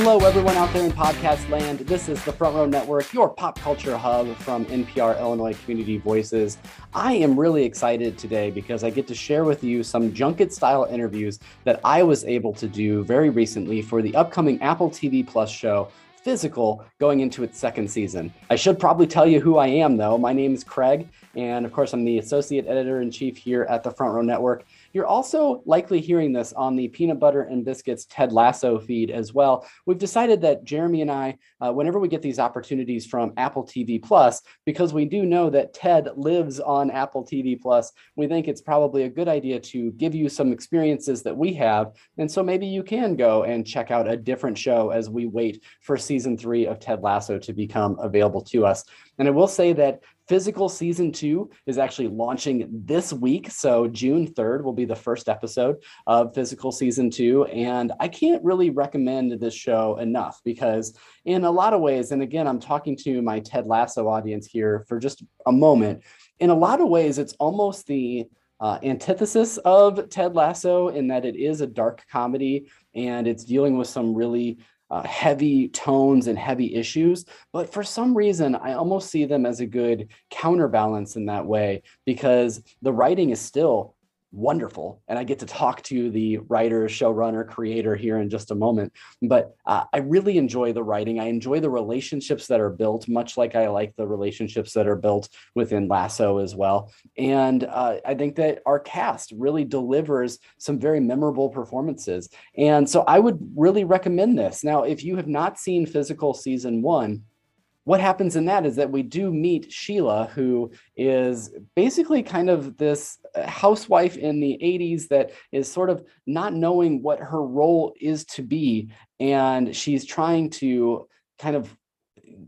Hello, everyone out there in podcast land. This is the Front Row Network, your pop culture hub from NPR Illinois Community Voices. I am really excited today because I get to share with you some junket style interviews that I was able to do very recently for the upcoming Apple TV Plus show. Physical going into its second season. I should probably tell you who I am, though. My name is Craig, and of course, I'm the associate editor in chief here at the Front Row Network. You're also likely hearing this on the Peanut Butter and Biscuits Ted Lasso feed as well. We've decided that Jeremy and I, uh, whenever we get these opportunities from Apple TV Plus, because we do know that Ted lives on Apple TV Plus, we think it's probably a good idea to give you some experiences that we have. And so maybe you can go and check out a different show as we wait for season three of Ted Lasso to become available to us. And I will say that Physical season two is actually launching this week. So, June 3rd will be the first episode of Physical season two. And I can't really recommend this show enough because, in a lot of ways, and again, I'm talking to my Ted Lasso audience here for just a moment. In a lot of ways, it's almost the uh, antithesis of Ted Lasso in that it is a dark comedy and it's dealing with some really uh, heavy tones and heavy issues. But for some reason, I almost see them as a good counterbalance in that way because the writing is still wonderful. And I get to talk to the writer, showrunner, creator here in just a moment. But uh, I really enjoy the writing. I enjoy the relationships that are built, much like I like the relationships that are built within Lasso as well. And uh, I think that our cast really delivers some very memorable performances. And so I would really recommend this. Now, if you have not seen Physical Season 1, what happens in that is that we do meet Sheila, who is basically kind of this housewife in the 80s that is sort of not knowing what her role is to be. And she's trying to kind of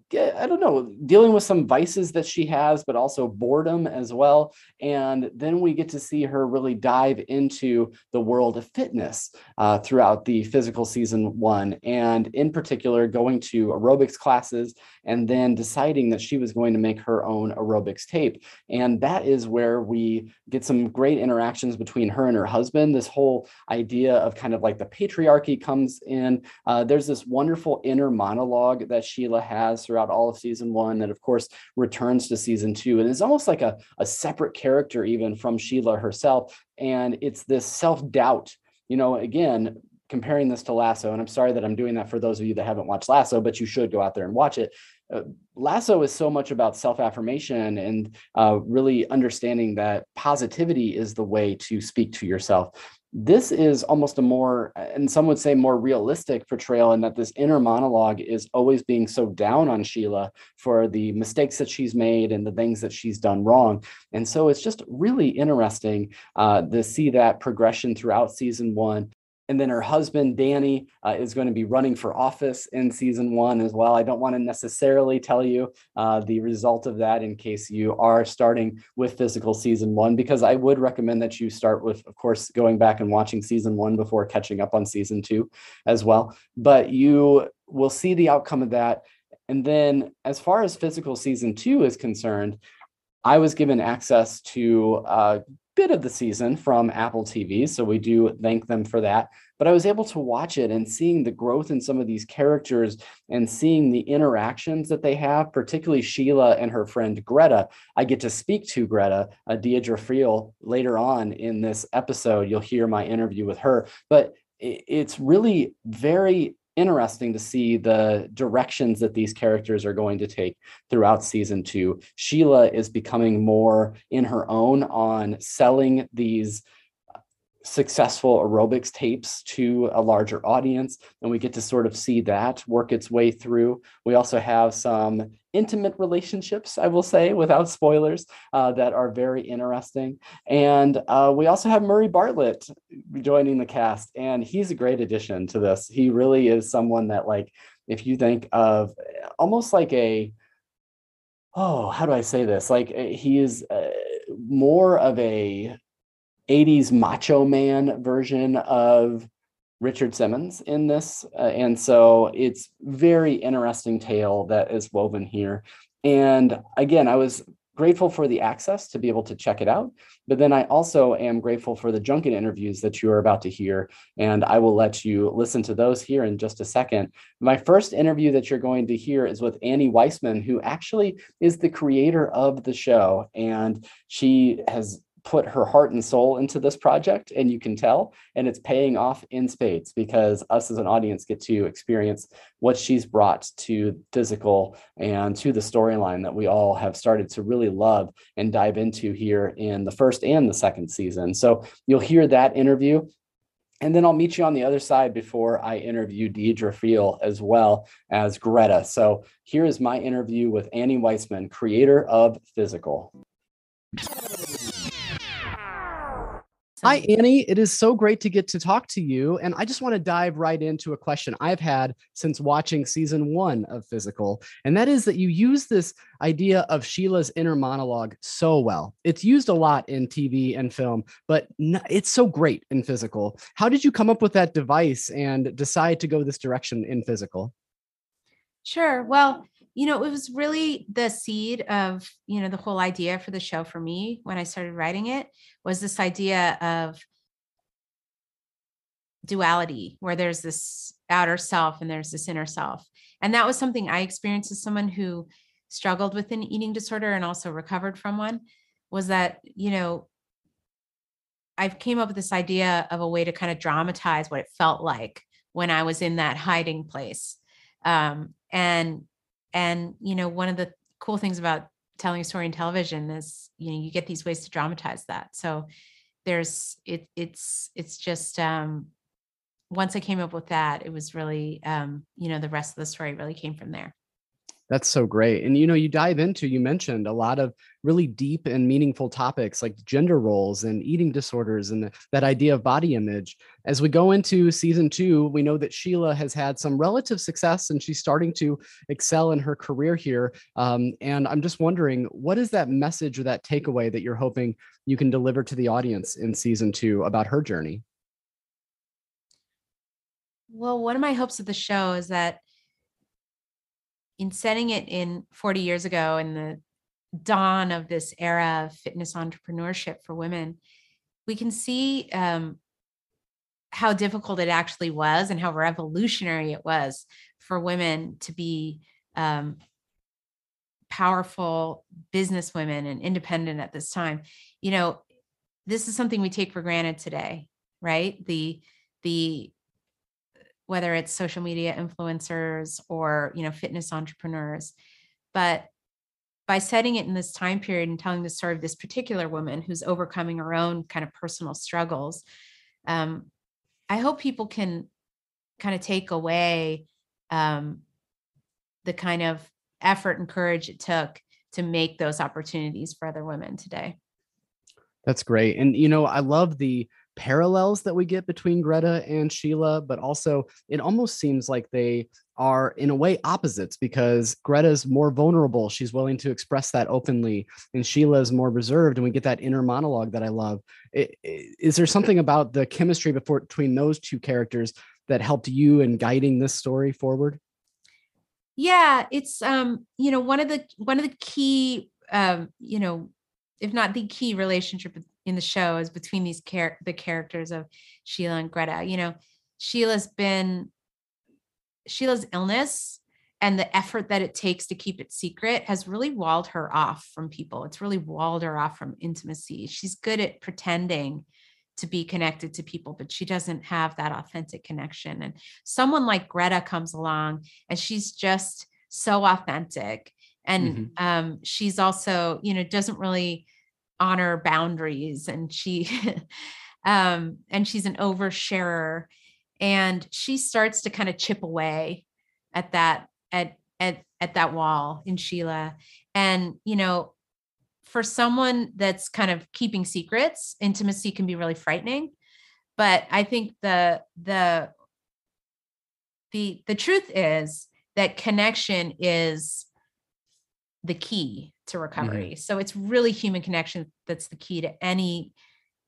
get, I don't know, dealing with some vices that she has, but also boredom as well. And then we get to see her really dive into the world of fitness uh, throughout the physical season one, and in particular, going to aerobics classes and then deciding that she was going to make her own aerobics tape. And that is where we get some great interactions between her and her husband. This whole idea of kind of like the patriarchy comes in. Uh, there's this wonderful inner monologue that Sheila has throughout all of season one that, of course, returns to season two. And it's almost like a, a separate character, even from Sheila herself. And it's this self doubt. You know, again, comparing this to Lasso, and I'm sorry that I'm doing that for those of you that haven't watched Lasso, but you should go out there and watch it. Uh, Lasso is so much about self affirmation and uh, really understanding that positivity is the way to speak to yourself. This is almost a more, and some would say more realistic portrayal, in that this inner monologue is always being so down on Sheila for the mistakes that she's made and the things that she's done wrong. And so it's just really interesting uh, to see that progression throughout season one and then her husband, Danny, uh, is going to be running for office in season one as well. I don't want to necessarily tell you uh, the result of that in case you are starting with physical season one, because I would recommend that you start with, of course, going back and watching season one before catching up on season two as well. But you will see the outcome of that. And then, as far as physical season two is concerned, I was given access to uh, bit of the season from Apple TV. So we do thank them for that. But I was able to watch it and seeing the growth in some of these characters and seeing the interactions that they have, particularly Sheila and her friend Greta. I get to speak to Greta, uh, Deidre Friel, later on in this episode. You'll hear my interview with her. But it's really very interesting to see the directions that these characters are going to take throughout season two. Sheila is becoming more in her own on selling these successful aerobics tapes to a larger audience and we get to sort of see that work its way through. We also have some intimate relationships i will say without spoilers uh, that are very interesting. And uh, we also have murray bartlett joining the cast and he's a great addition to this. He really is someone that like if you think of almost like a oh how do i say this? Like eh, he is uh, more of a 80s macho man version of Richard Simmons in this. Uh, and so it's very interesting tale that is woven here. And again, I was grateful for the access to be able to check it out. But then I also am grateful for the junket interviews that you are about to hear. And I will let you listen to those here in just a second. My first interview that you're going to hear is with Annie Weisman, who actually is the creator of the show. And she has put her heart and soul into this project and you can tell and it's paying off in spades because us as an audience get to experience what she's brought to physical and to the storyline that we all have started to really love and dive into here in the first and the second season so you'll hear that interview and then I'll meet you on the other side before I interview Deidre Friel as well as Greta. So here is my interview with Annie Weisman, creator of Physical. Hi, Annie. It is so great to get to talk to you. And I just want to dive right into a question I've had since watching season one of Physical. And that is that you use this idea of Sheila's inner monologue so well. It's used a lot in TV and film, but it's so great in Physical. How did you come up with that device and decide to go this direction in Physical? Sure. Well, you know, it was really the seed of, you know, the whole idea for the show for me when I started writing it was this idea of duality where there's this outer self and there's this inner self. And that was something I experienced as someone who struggled with an eating disorder and also recovered from one was that, you know, I've came up with this idea of a way to kind of dramatize what it felt like when I was in that hiding place. Um, and and you know one of the cool things about telling a story in television is you know you get these ways to dramatize that. So there's it it's it's just um once i came up with that it was really um you know the rest of the story really came from there that's so great. And you know, you dive into, you mentioned a lot of really deep and meaningful topics like gender roles and eating disorders and that idea of body image. As we go into season two, we know that Sheila has had some relative success and she's starting to excel in her career here. Um, and I'm just wondering, what is that message or that takeaway that you're hoping you can deliver to the audience in season two about her journey? Well, one of my hopes of the show is that in setting it in 40 years ago in the dawn of this era of fitness entrepreneurship for women, we can see um, how difficult it actually was and how revolutionary it was for women to be um, powerful business women and independent at this time. You know, this is something we take for granted today, right? The the whether it's social media influencers or you know fitness entrepreneurs. But by setting it in this time period and telling the story of this particular woman who's overcoming her own kind of personal struggles um, i hope people can kind of take away um, the kind of effort and courage it took to make those opportunities for other women today. That's great. And you know i love the parallels that we get between Greta and Sheila, but also it almost seems like they are in a way opposites because Greta's more vulnerable. She's willing to express that openly, and Sheila is more reserved. And we get that inner monologue that I love. Is there something about the chemistry before, between those two characters that helped you in guiding this story forward? Yeah, it's um, you know, one of the one of the key um, you know, if not the key relationship in the show is between these char- the characters of Sheila and Greta. You know, Sheila's been Sheila's illness and the effort that it takes to keep it secret has really walled her off from people. It's really walled her off from intimacy. She's good at pretending to be connected to people, but she doesn't have that authentic connection. And someone like Greta comes along and she's just so authentic. And mm-hmm. um, she's also, you know, doesn't really honor boundaries and she um and she's an oversharer and she starts to kind of chip away at that at at at that wall in Sheila. And you know for someone that's kind of keeping secrets intimacy can be really frightening but i think the the the the truth is that connection is the key to recovery. Mm-hmm. So it's really human connection that's the key to any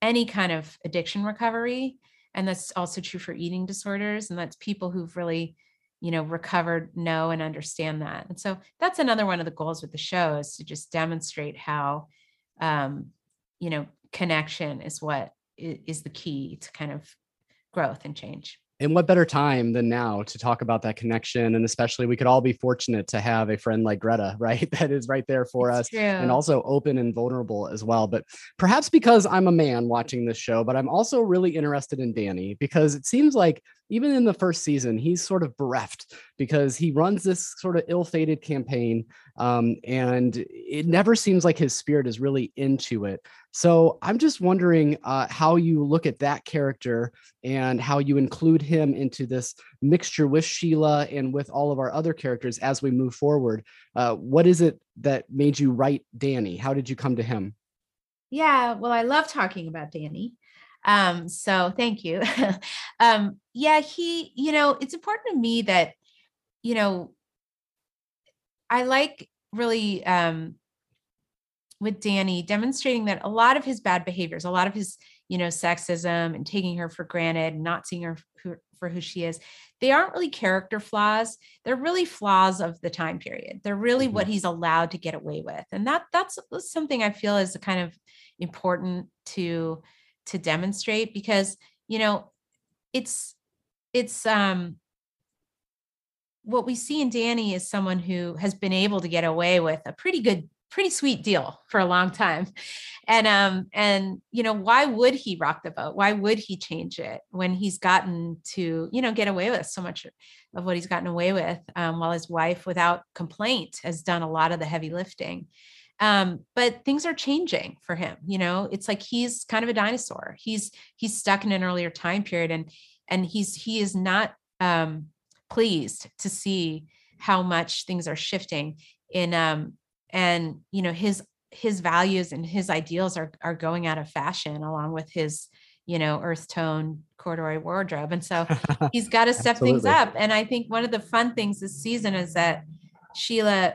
any kind of addiction recovery and that's also true for eating disorders and that's people who've really you know recovered know and understand that and so that's another one of the goals with the show is to just demonstrate how um you know connection is what is the key to kind of growth and change and what better time than now to talk about that connection? And especially we could all be fortunate to have a friend like greta right? That is right there for it's us true. and also open and vulnerable as well. But perhaps because i'm a man watching this show but i'm also really interested in danny because it seems like even in the first season, he's sort of bereft because he runs this sort of ill-fated campaign, um, and it never seems like his spirit is really into it. So I'm just wondering uh, how you look at that character and how you include him into this mixture with Sheila and with all of our other characters as we move forward. Uh, what is it that made you write Danny? How did you come to him? Yeah, well, I love talking about Danny. Um, so thank you. um, yeah, he, you know, it's important to me that, you know, I like really um with Danny demonstrating that a lot of his bad behaviors, a lot of his, you know, sexism and taking her for granted, not seeing her for who she is, they aren't really character flaws. They're really flaws of the time period. They're really mm-hmm. what he's allowed to get away with. And that that's something I feel is kind of important to to demonstrate because you know it's it's um what we see in Danny is someone who has been able to get away with a pretty good pretty sweet deal for a long time. And um and you know why would he rock the boat? Why would he change it when he's gotten to you know get away with so much of what he's gotten away with um, while his wife without complaint has done a lot of the heavy lifting um, but things are changing for him you know? It's like he's kind of a dinosaur. He's he's stuck in an earlier time period and and he's he is not um pleased to see how much things are shifting in um and you know his his values and his ideals are are going out of fashion along with his you know earth tone corduroy wardrobe and so he's got to step things up and i think one of the fun things this season is that sheila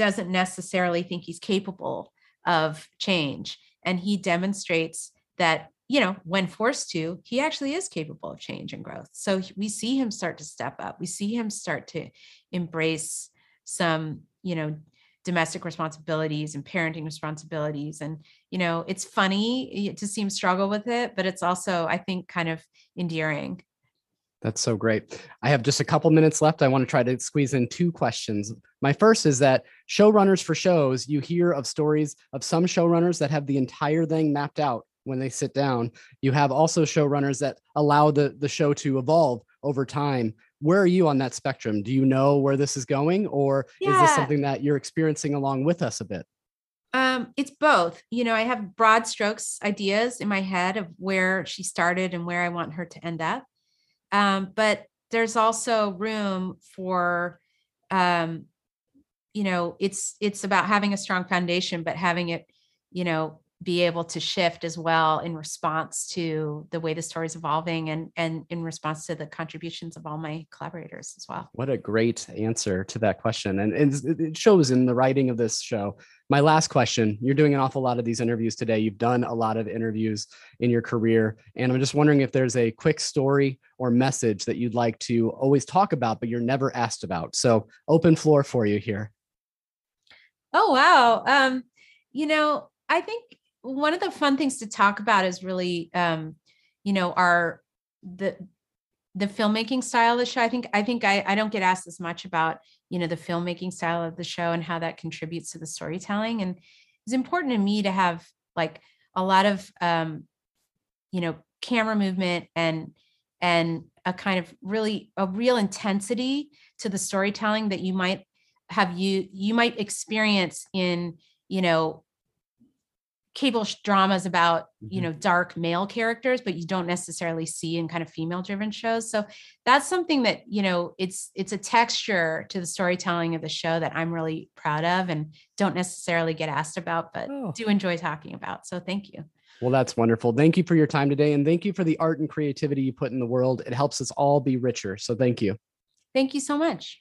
doesn't necessarily think he's capable of change. And he demonstrates that, you know, when forced to, he actually is capable of change and growth. So we see him start to step up. We see him start to embrace some, you know, domestic responsibilities and parenting responsibilities. And, you know, it's funny to see him struggle with it, but it's also, I think, kind of endearing. That's so great. I have just a couple minutes left. I want to try to squeeze in two questions. My first is that showrunners for shows, you hear of stories of some showrunners that have the entire thing mapped out when they sit down. You have also showrunners that allow the, the show to evolve over time. Where are you on that spectrum? Do you know where this is going, or yeah. is this something that you're experiencing along with us a bit? Um, it's both. You know, I have broad strokes ideas in my head of where she started and where I want her to end up. Um, but there's also room for um, you know it's it's about having a strong foundation but having it you know be able to shift as well in response to the way the story is evolving and and in response to the contributions of all my collaborators as well. What a great answer to that question. And, and it shows in the writing of this show. My last question you're doing an awful lot of these interviews today. You've done a lot of interviews in your career. And i'm just wondering if there's a quick story or message that you'd like to always talk about but you're never asked about. So open floor for you here. Oh wow. Um you know i think one of the fun things to talk about is really um you know our the the filmmaking style of the show. I think i think i, I don't get asked as much about you know the filmmaking style of the show and how that contributes to the storytelling. And it's important to me to have like a lot of um you know camera movement and and a kind of really a real intensity to the storytelling that you might have you you might experience in you know cable dramas about you mm-hmm. know dark male characters but you don't necessarily see in kind of female driven shows. So that's something that you know it's it's a texture to the storytelling of the show that i'm really proud of and don't necessarily get asked about but oh. do enjoy talking about. So thank you. Well that's wonderful. Thank you for your time today and thank you for the art and creativity you put in the world. It helps us all be richer. So thank you. Thank you so much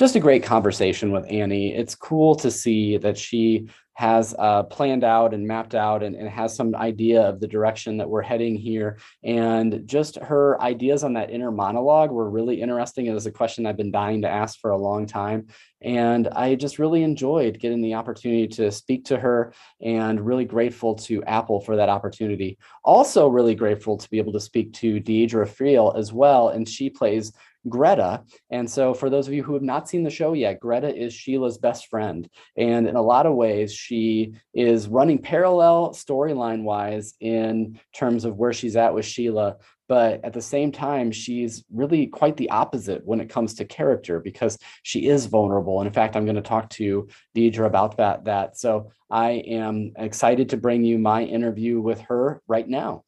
just a great conversation with Annie. It's cool to see that she has uh, planned out and mapped out and, and has some idea of the direction that we're heading here. And just her ideas on that inner monologue were really interesting. It was a question I've been dying to ask for a long time. And I just really enjoyed getting the opportunity to speak to her and really grateful to Apple for that opportunity. Also, really grateful to be able to speak to Deidre Friel as well. And she plays Greta. And so, for those of you who have not seen the show yet, Greta is Sheila's best friend. And in a lot of ways, she is running parallel storyline wise in terms of where she's at with Sheila. But at the same time, she's really quite the opposite when it comes to character because she is vulnerable. And in fact, I'm going to talk to Deidre about that. that. So I am excited to bring you my interview with her right now.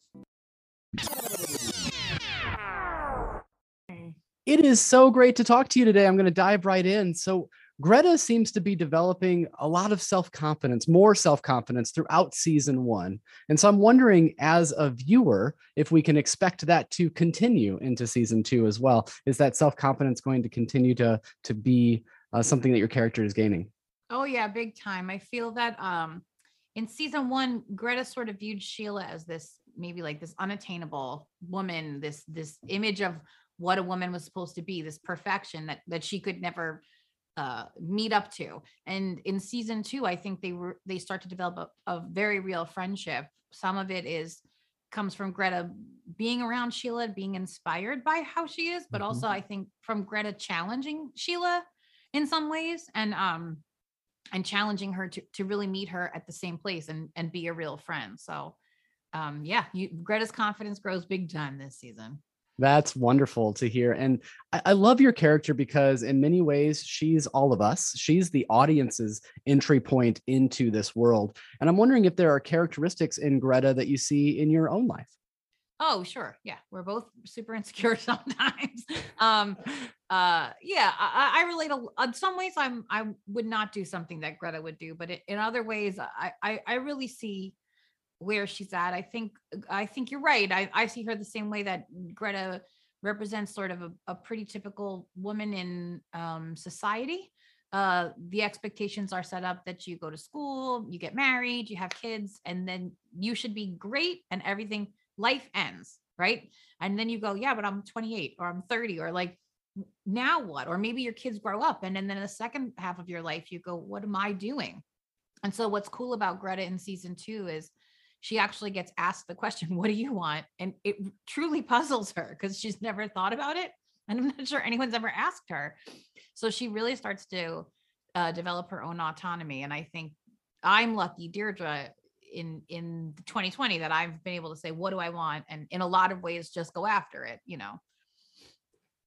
It is so great to talk to you today. I'm going to dive right in. So, Greta seems to be developing a lot of self confidence, more self confidence throughout season one. And so I'm wondering, as a viewer, if we can expect that to continue into season two as well. Is that self confidence going to continue to, to be uh, something that your character is gaining? Oh, yeah, big time. I feel that um, in season one, Greta sort of viewed Sheila as this maybe like this unattainable woman, this this image of what a woman was supposed to be, this perfection that that she could never uh meet up to. And in season 2, I think they were they start to develop a, a very real friendship. Some of it is comes from Greta being around Sheila, being inspired by how she is, but mm-hmm. also I think from Greta challenging Sheila in some ways and um and challenging her to to really meet her at the same place and and be a real friend. So um yeah, you Greta's confidence grows big time this season. That's wonderful to hear. And I, I, love your character because, in many ways, she's all of us. She's the audience's entry point into this world. And I'm wondering if there are characteristics in Greta that you see in your own life. Oh, sure. Yeah. We're both super insecure sometimes. um, uh, yeah, I, I relate a, in some ways I'm, I would not do something that Greta would do, but in other ways I, I, I really see where she's at. I think I think you're right. I, I see her the same way that Greta represents sort of a, a pretty typical woman in um, society. Uh, the expectations are set up that you go to school, you get married, you have kids, and then you should be great and everything. Life ends, right? And then you go, yeah, but I'm 28 or I'm 30 or like now what? Or maybe your kids grow up and and then in the second half of your life you go, what am I doing? And so what's cool about Greta in season two is she actually gets asked the question, What do you want? And it truly puzzles her because she's never thought about it. And I'm not sure anyone's ever asked her. So she really starts to uh, develop her own autonomy. And I think I'm lucky, Deirdre, in in 2020 that I've been able to say, what do I want? And in a lot of ways, just go after it, you know.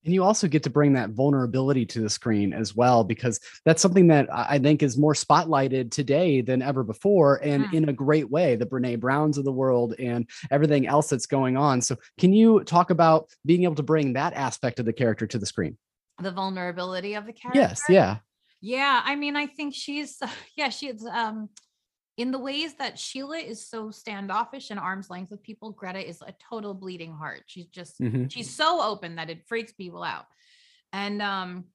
And you also get to bring that vulnerability to the screen as well, because that's something that I think is more spotlighted today than ever before, and yeah. In a great way. The Brene Browns of the world and everything else that's going on. So, can you talk about being able to bring that aspect of the character to the screen? The vulnerability of the character. Yes. Yeah. Yeah. I mean, I think she's, yeah, she's, um, in the ways that Sheila is so standoffish and arm's length with people, Greta is a total bleeding heart. She's just mm-hmm. she's so open that it freaks people out. And um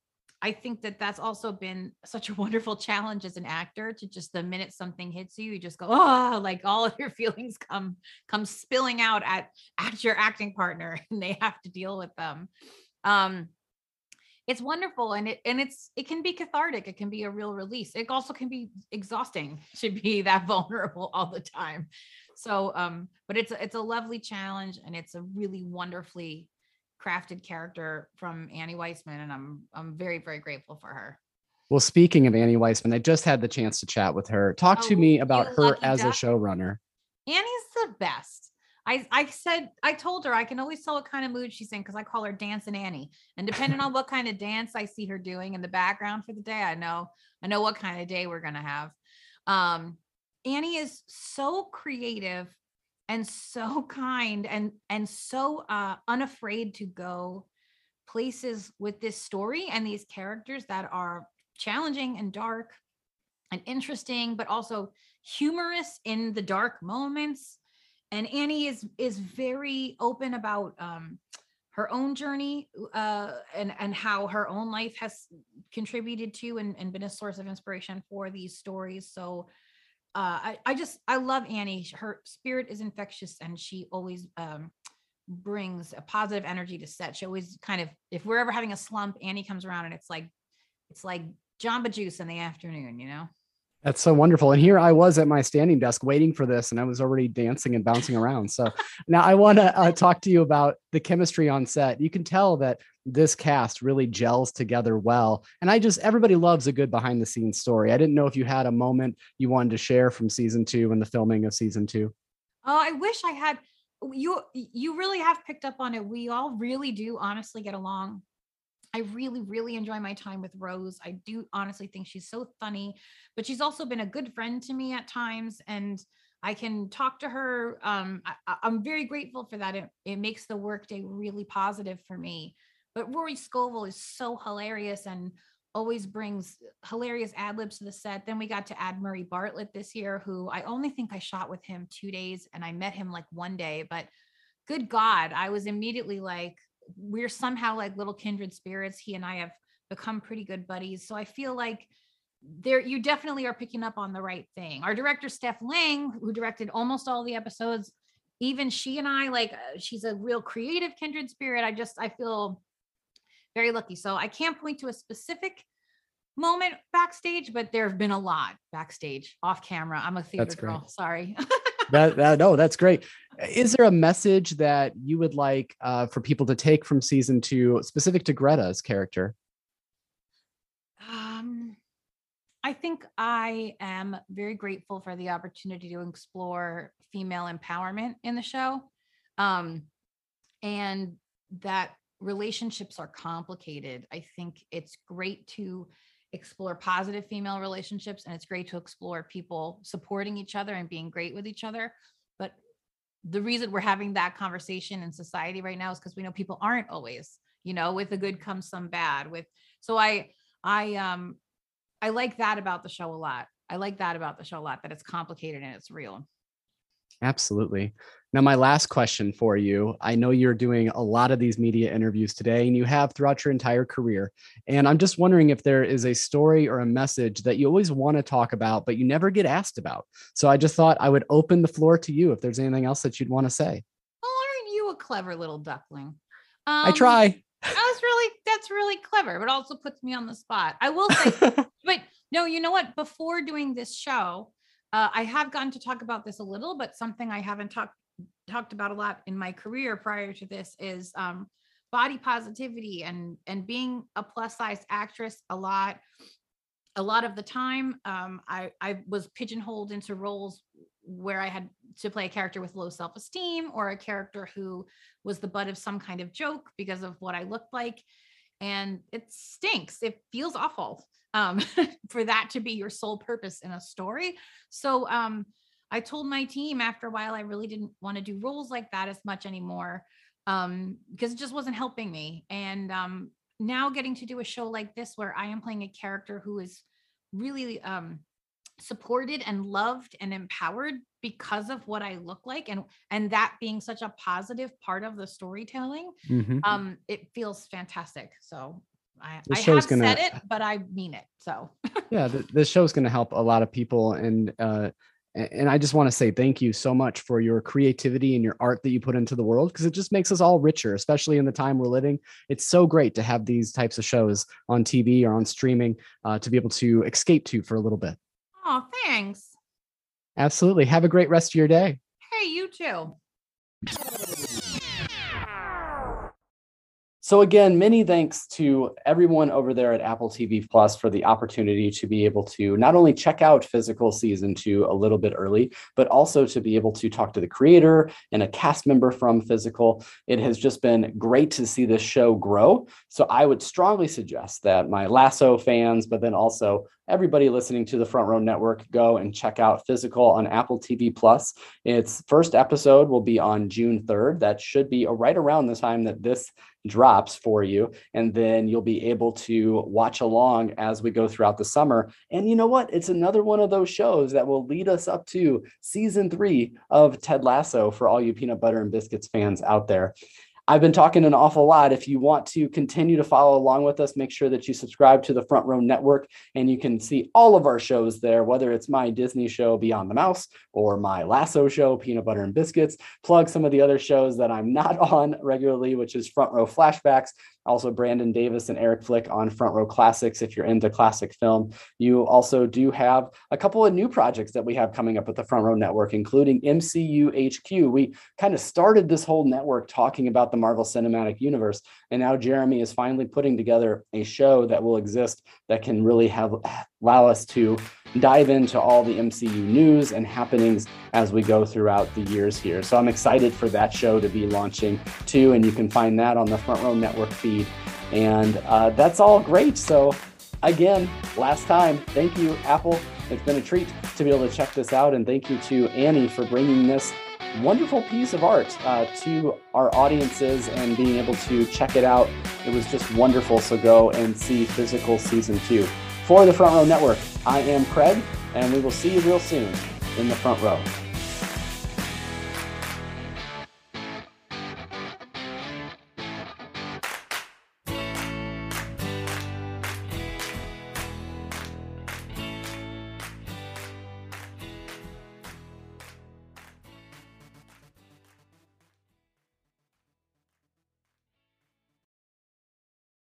I think that that's also been such a wonderful challenge as an actor to just the minute something hits you, you just go, oh, like all of your feelings come come spilling out at at your acting partner, and they have to deal with them. Um, it's wonderful and it and it's it can be cathartic it can be a real release it also can be exhausting to be that vulnerable all the time. So um but it's it's a lovely challenge and it's a really wonderfully crafted character from Annie Weisman and I'm I'm very very grateful for her. Well speaking of Annie Weisman I just had the chance to chat with her. Talk oh, to me about her as duck. a showrunner. Annie's the best I, I said I told her I can always tell what kind of mood she's in because I call her dancing Annie. And depending on what kind of dance I see her doing in the background for the day, I know I know what kind of day we're gonna have. Um, Annie is so creative and so kind and and so uh, unafraid to go places with this story and these characters that are challenging and dark and interesting, but also humorous in the dark moments and Annie is is very open about um, her own journey uh, and and how her own life has contributed to and, and been a source of inspiration for these stories. So I, I just I love Annie. Her spirit is infectious, and she always um, brings a positive energy to set. She always kind of, if we're ever having a slump, Annie comes around, and it's like it's like Jamba Juice in the afternoon, you know. That's so wonderful. And here I was at my standing desk waiting for this, and I was already dancing and bouncing around. So now I want to uh, talk to you about the chemistry on set. You can tell that this cast really gels together well. And I just, everybody loves a good behind the scenes story. I didn't know if you had a moment you wanted to share from season two and the filming of season two. Oh, I wish I had. You you really have picked up on it. We all really do honestly get along I really, really enjoy my time with Rose. I do honestly think she's so funny, but she's also been a good friend to me at times. And I can talk to her. Um, I, am very grateful for that. It, it makes the workday really positive for me. But Rory Scovel is so hilarious and always brings hilarious ad libs to the set. Then we got to add Murray Bartlett this year, who I only think I shot with him two days and I met him like one day. But good God, I was immediately like, we're somehow like little kindred spirits. He and I have become pretty good buddies. So I feel like there you definitely are picking up on the right thing. Our director Steph Laing, who directed almost all the episodes, even she and I like uh, she's a real creative kindred spirit. I just I feel very lucky. So I can't point to a specific moment backstage, but there have been a lot backstage off camera. I'm a theater girl. Sorry. that, that no, that's great. Is there a message that you would like uh, for people to take from season two, specific to Greta's character? Um, I think I am very grateful for the opportunity to explore female empowerment in the show, um, and that relationships are complicated. I think it's great to explore positive female relationships and it's great to explore people supporting each other and being great with each other. But the reason we're having that conversation in society right now is because we know people aren't always you know with the good comes some bad with so i i um i like that about the show a lot. I like that about the show a lot that it's complicated and it's real. Absolutely. Now, my last question for you I know you're doing a lot of these media interviews today, and you have throughout your entire career. And I'm just wondering if there is a story or a message that you always want to talk about, but you never get asked about. So I just thought I would open the floor to you if there's anything else that you'd want to say. Oh, aren't you a clever little duckling? Um, I try. That's really that's really clever, but also puts me on the spot. I will say, but no, you know what? Before doing this show, uh, I have gotten to talk about this a little, but something I haven't talked talked about a lot in my career prior to this is um, body positivity and and being a plus size actress a lot a lot of the time um, I, I was pigeonholed into roles where I had to play a character with low self esteem or a character who was the butt of some kind of joke because of what I looked like. And it stinks. It feels awful um, for that to be your sole purpose in a story. So um, I told my team after a while I really didn't want to do roles like that as much anymore um, because it just wasn't helping me. And um, now getting to do a show like this where I am playing a character who is really um, supported and loved and empowered because of what I look like and and that being such a positive part of the storytelling mm-hmm. um it feels fantastic so I, I have gonna, said it, but I mean it. So yeah, the, the show's going to help a lot of people, and uh, and I just want to say thank you so much for your creativity and your art that you put into the world because it just makes us all richer, especially in the time we're living. It's so great to have these types of shows on TV or on streaming uh, to be able to escape to for a little bit. Oh, thanks. Absolutely. Have a great rest of your day. Hey, you too. So again, many thanks to everyone over there at Apple TV Plus for the opportunity to be able to not only check out physical season two a little bit early, but also to be able to talk to the creator and a cast member from physical. It has just been great to see this show grow. So I would strongly suggest that my Lasso fans, but then also everybody listening to the Front Row Network, go and check out Physical on Apple TV Plus. Its first episode will be on June 3rd. That should be right around the time that this drops for you. And then you'll be able to watch along as we go throughout the summer. And you know what? It's another one of those shows that will lead us up to season three of Ted Lasso for all you peanut butter and biscuits fans out there. I've been talking an awful lot. If you want to continue to follow along with us, make sure that you subscribe to the Front Row Network and you can see all of our shows there, whether it's my Disney show Beyond the Mouse or my Lasso show, Peanut Butter and Biscuits. Plug some of the other shows that I'm not on regularly, which is Front Row Flashbacks, also Brandon Davis and Eric Flick on Front Row Classics if you're into classic film. You also do have a couple of new projects that we have coming up at the Front Row Network, including MCU HQ. We kind of started this whole network talking about the Marvel Cinematic Universe, and now Jeremy is finally putting together a show that will exist that can really have allow us to dive into all the MCU news and happenings as we go throughout the years here. So I'm excited for that show to be launching too, and you can find that on the Front Row Network feed. And uh, that's all great. So again, last time, thank you, Apple. It's been a treat to be able to check this out, and thank you to Annie for bringing this wonderful piece of art uh, to our audiences and being able to check it out. It was just wonderful. So go and see physical season two. For the Front Row Network, I am Craig, and we will see you real soon in the front row.